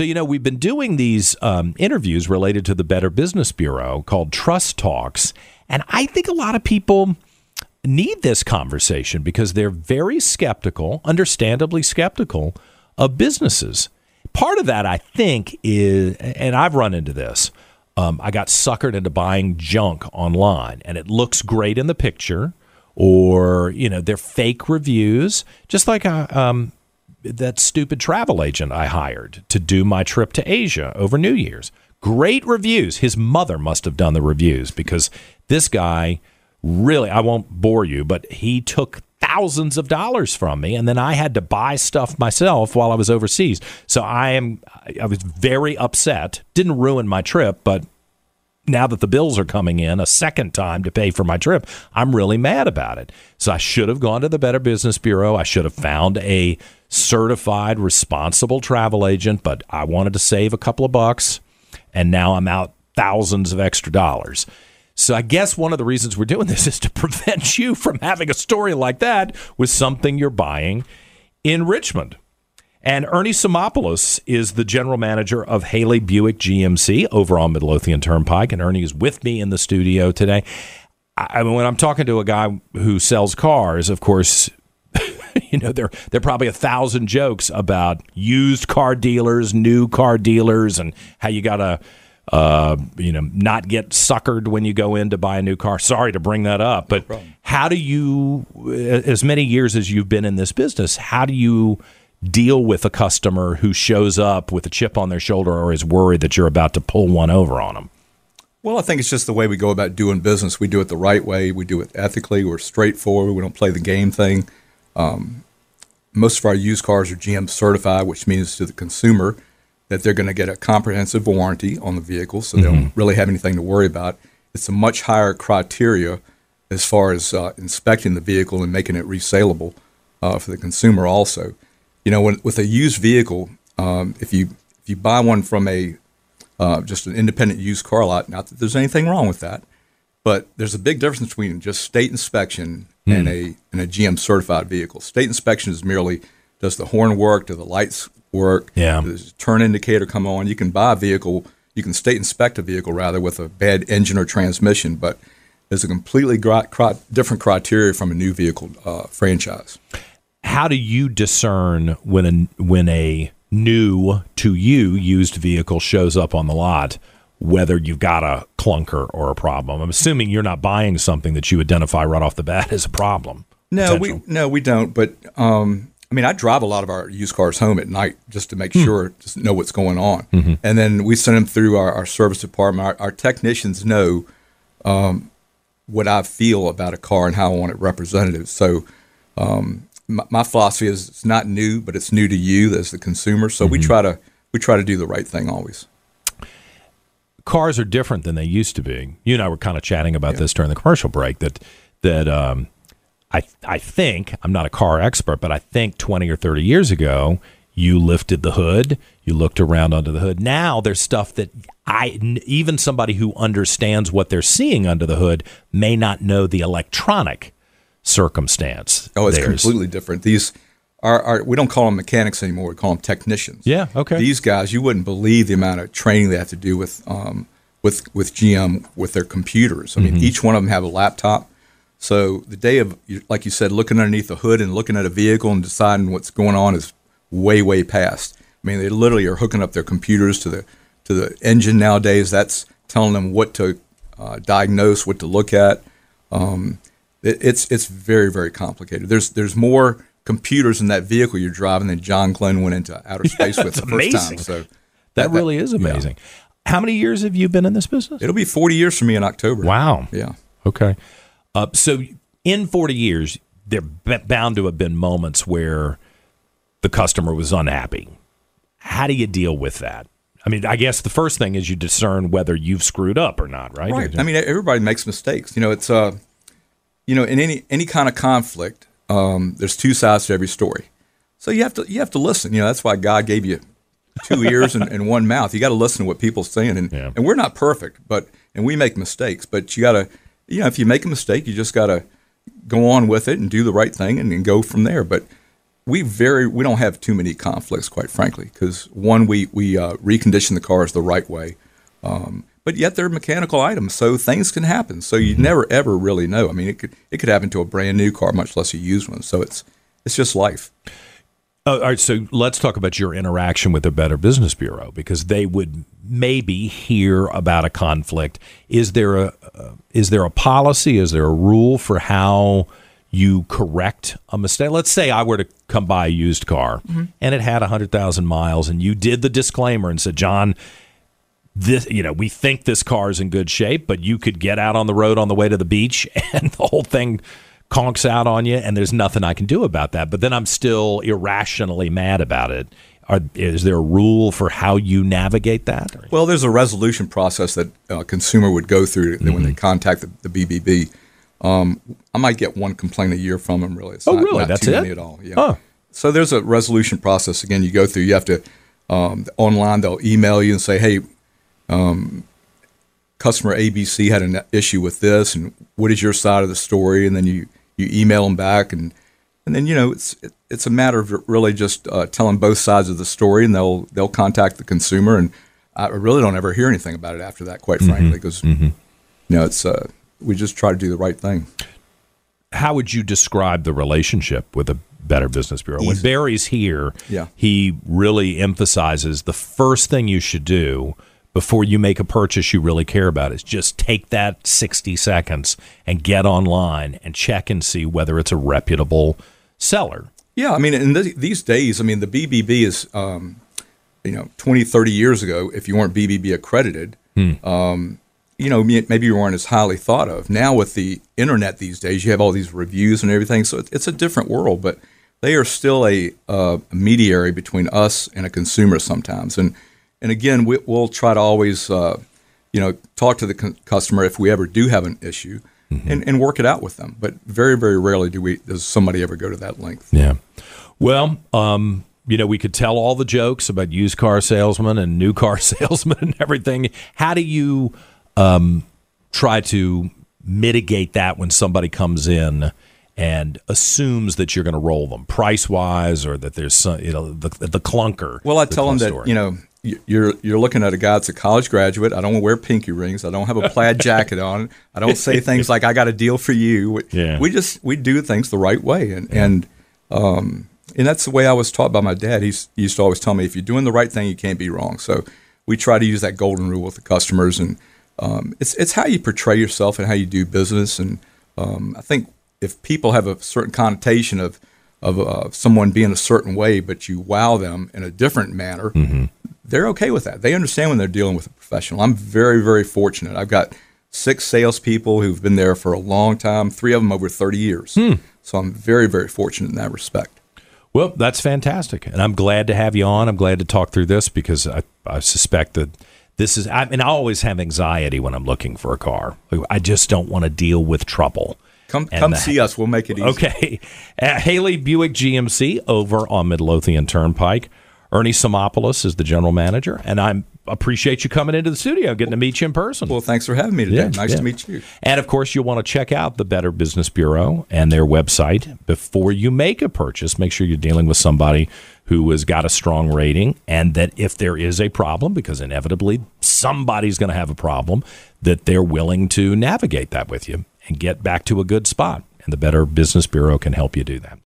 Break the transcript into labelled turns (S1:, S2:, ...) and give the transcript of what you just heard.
S1: So, you know, we've been doing these um, interviews related to the Better Business Bureau called Trust Talks. And I think a lot of people need this conversation because they're very skeptical, understandably skeptical, of businesses. Part of that, I think, is, and I've run into this. Um, I got suckered into buying junk online, and it looks great in the picture, or you know, they're fake reviews, just like a, um, that stupid travel agent I hired to do my trip to Asia over New Year's. Great reviews. His mother must have done the reviews because this guy really, I won't bore you, but he took thousands of dollars from me and then I had to buy stuff myself while I was overseas. So I am I was very upset. Didn't ruin my trip, but now that the bills are coming in a second time to pay for my trip, I'm really mad about it. So I should have gone to the Better Business Bureau. I should have found a certified responsible travel agent, but I wanted to save a couple of bucks and now I'm out thousands of extra dollars. So I guess one of the reasons we're doing this is to prevent you from having a story like that with something you're buying in Richmond. And Ernie Simopoulos is the general manager of Haley Buick GMC over on Midlothian Turnpike. And Ernie is with me in the studio today. I mean, when I'm talking to a guy who sells cars, of course, you know, there there are probably a thousand jokes about used car dealers, new car dealers, and how you got to uh, you know, not get suckered when you go in to buy a new car. Sorry to bring that up, but no how do you, as many years as you've been in this business, how do you deal with a customer who shows up with a chip on their shoulder or is worried that you're about to pull one over on them?
S2: Well, I think it's just the way we go about doing business. We do it the right way. We do it ethically. We're straightforward. We don't play the game thing. Um, most of our used cars are GM certified, which means to the consumer that they're going to get a comprehensive warranty on the vehicle, so they mm-hmm. don't really have anything to worry about. It's a much higher criteria as far as uh, inspecting the vehicle and making it resaleable uh, for the consumer. Also, you know, when, with a used vehicle, um, if you if you buy one from a uh, just an independent used car lot, not that there's anything wrong with that, but there's a big difference between just state inspection mm. and a and a GM certified vehicle. State inspection is merely does the horn work, do the lights work.
S1: Yeah.
S2: The turn indicator come on. You can buy a vehicle, you can state inspect a vehicle rather with a bad engine or transmission, but there's a completely different criteria from a new vehicle uh, franchise.
S1: How do you discern when a when a new to you used vehicle shows up on the lot? Whether you've got a clunker or a problem, I'm assuming you're not buying something that you identify right off the bat as a problem.
S2: No, potential. we no we don't. But um, I mean, I drive a lot of our used cars home at night just to make mm. sure, just know what's going on. Mm-hmm. And then we send them through our, our service department. Our, our technicians know um, what I feel about a car and how I want it represented. So um, my, my, philosophy is it's not new, but it's new to you as the consumer. So mm-hmm. we try to we try to do the right thing always.
S1: Cars are different than they used to be. You and I were kind of chatting about yeah. this during the commercial break. That that um, I I think I'm not a car expert, but I think 20 or 30 years ago, you lifted the hood, you looked around under the hood. Now there's stuff that I even somebody who understands what they're seeing under the hood may not know the electronic circumstance.
S2: Oh, it's there's, completely different. These are, are we don't call them mechanics anymore. We call them technicians.
S1: Yeah. Okay.
S2: These guys, you wouldn't believe the amount of training they have to do with um, with with GM with their computers. I mean, mm-hmm. each one of them have a laptop so the day of, like you said, looking underneath the hood and looking at a vehicle and deciding what's going on is way, way past. I mean, they literally are hooking up their computers to the to the engine nowadays. That's telling them what to uh, diagnose, what to look at. Um, it, it's it's very, very complicated. There's there's more computers in that vehicle you're driving than John Glenn went into outer space
S1: yeah,
S2: with the first time. So
S1: that, that really is amazing. Yeah. How many years have you been in this business?
S2: It'll be 40 years for me in October.
S1: Wow.
S2: Yeah.
S1: Okay. Uh, so in 40 years, there bound to have been moments where the customer was unhappy. How do you deal with that? I mean, I guess the first thing is you discern whether you've screwed up or not, right?
S2: Right. I mean, everybody makes mistakes. You know, it's uh, you know, in any any kind of conflict, um, there's two sides to every story. So you have to you have to listen. You know, that's why God gave you two ears and, and, one mouth. You got to listen to what people saying, and yeah. and we're not perfect, but and we make mistakes, but you got to you know, if you make a mistake, you just got to go on with it and do the right thing and, and go from there. But we very we don't have too many conflicts, quite frankly, because one we we uh, recondition the cars the right way, um, but yet they're mechanical items, so things can happen. So you never ever really know. I mean, it could it could happen to a brand new car, much less a used one. So it's it's just life.
S1: Uh, all right, so let's talk about your interaction with the Better Business Bureau because they would maybe hear about a conflict. Is there a uh, is there a policy? Is there a rule for how you correct a mistake? Let's say I were to come buy a used car and it had hundred thousand miles, and you did the disclaimer and said, "John, this you know we think this car is in good shape, but you could get out on the road on the way to the beach and the whole thing." conks out on you, and there's nothing I can do about that. But then I'm still irrationally mad about it. Are, is there a rule for how you navigate that?
S2: Well, there's a resolution process that a consumer would go through when
S1: Mm-hmm.
S2: they contact the, the BBB. Um, I might get one complaint a year from them. Really, it's
S1: Oh,
S2: not,
S1: really?
S2: Not
S1: That's
S2: too
S1: it?
S2: many at all. Yeah.
S1: Huh.
S2: So there's a resolution process. Again, you go through. You have to um, online. They'll email you and say, "Hey, um, customer ABC had an issue with this, and what is your side of the story?" And then you you email them back, and and then you know it's it, it's a matter of really just uh, telling both sides of the story, and they'll they'll contact the consumer, and I really don't ever hear anything about it after that, quite frankly, because you know it's uh, we just try to do the right thing.
S1: How would you describe the relationship with a Better Business Bureau? When Barry's here,
S2: Yeah.
S1: he really emphasizes the first thing you should do before you make a purchase you really care about is just take that 60 seconds and get online and check and see whether it's a reputable seller.
S2: Yeah, I mean, in th- these days, I mean, the BBB is, um, you know, 20, 30 years ago, if you weren't BBB accredited, um, you know, maybe you weren't as highly thought of. Now with the internet these days, you have all these reviews and everything, so it's, it's a different world. But they are still a, uh, mediary between us and a consumer sometimes. And and again, we, we'll try to always, uh, you know, talk to the cu- customer if we ever do have an issue, and, and work it out with them. But very, very rarely do we does somebody ever go to that length.
S1: Yeah. Well, um, you know, we could tell all the jokes about used car salesmen and new car salesmen and everything. How do you um, try to mitigate that when somebody comes in and assumes that you're going to roll them price wise or that there's some, you know, the, the clunker?
S2: Well, I tell them that
S1: story?
S2: you know you're you're looking at a guy that's a college graduate. I don't wear pinky rings. I don't have a plaid jacket on. I don't say things like "I got a deal for you." We,
S1: Yeah.
S2: we just we do things the right way, and and um, and that's the way I was taught by my dad. He's, he used to always tell me, if you're doing the right thing, you can't be wrong. So we try to use that golden rule with the customers, and um, it's it's how you portray yourself and how you do business. And um, I think if people have a certain connotation of of uh, someone being a certain way, but you wow them in a different manner, they're okay with that. They understand when they're dealing with a professional. I'm very, very fortunate. I've got six salespeople who've been there for a long time, three of them over 30 years. So I'm very, very fortunate in that respect.
S1: Well, that's fantastic, and I'm glad to have you on. I'm glad to talk through this because I, I suspect that this is. I mean, I always have anxiety when I'm looking for a car. I just don't want to deal with trouble.
S2: Come, come
S1: the-
S2: see us. We'll make it easy.
S1: Okay, uh, Haley Buick GMC over on Midlothian Turnpike. Ernie Samopoulos is the general manager, and I appreciate you coming into the studio, getting to meet you in person.
S2: Well, thanks for having me today.
S1: Yeah,
S2: nice
S1: yeah.
S2: to meet you.
S1: And of course, you'll want to check out the Better Business Bureau and their website before you make a purchase. Make sure you're dealing with somebody who has got a strong rating, and that if there is a problem, because inevitably somebody's going to have a problem, that they're willing to navigate that with you and get back to a good spot. And the Better Business Bureau can help you do that.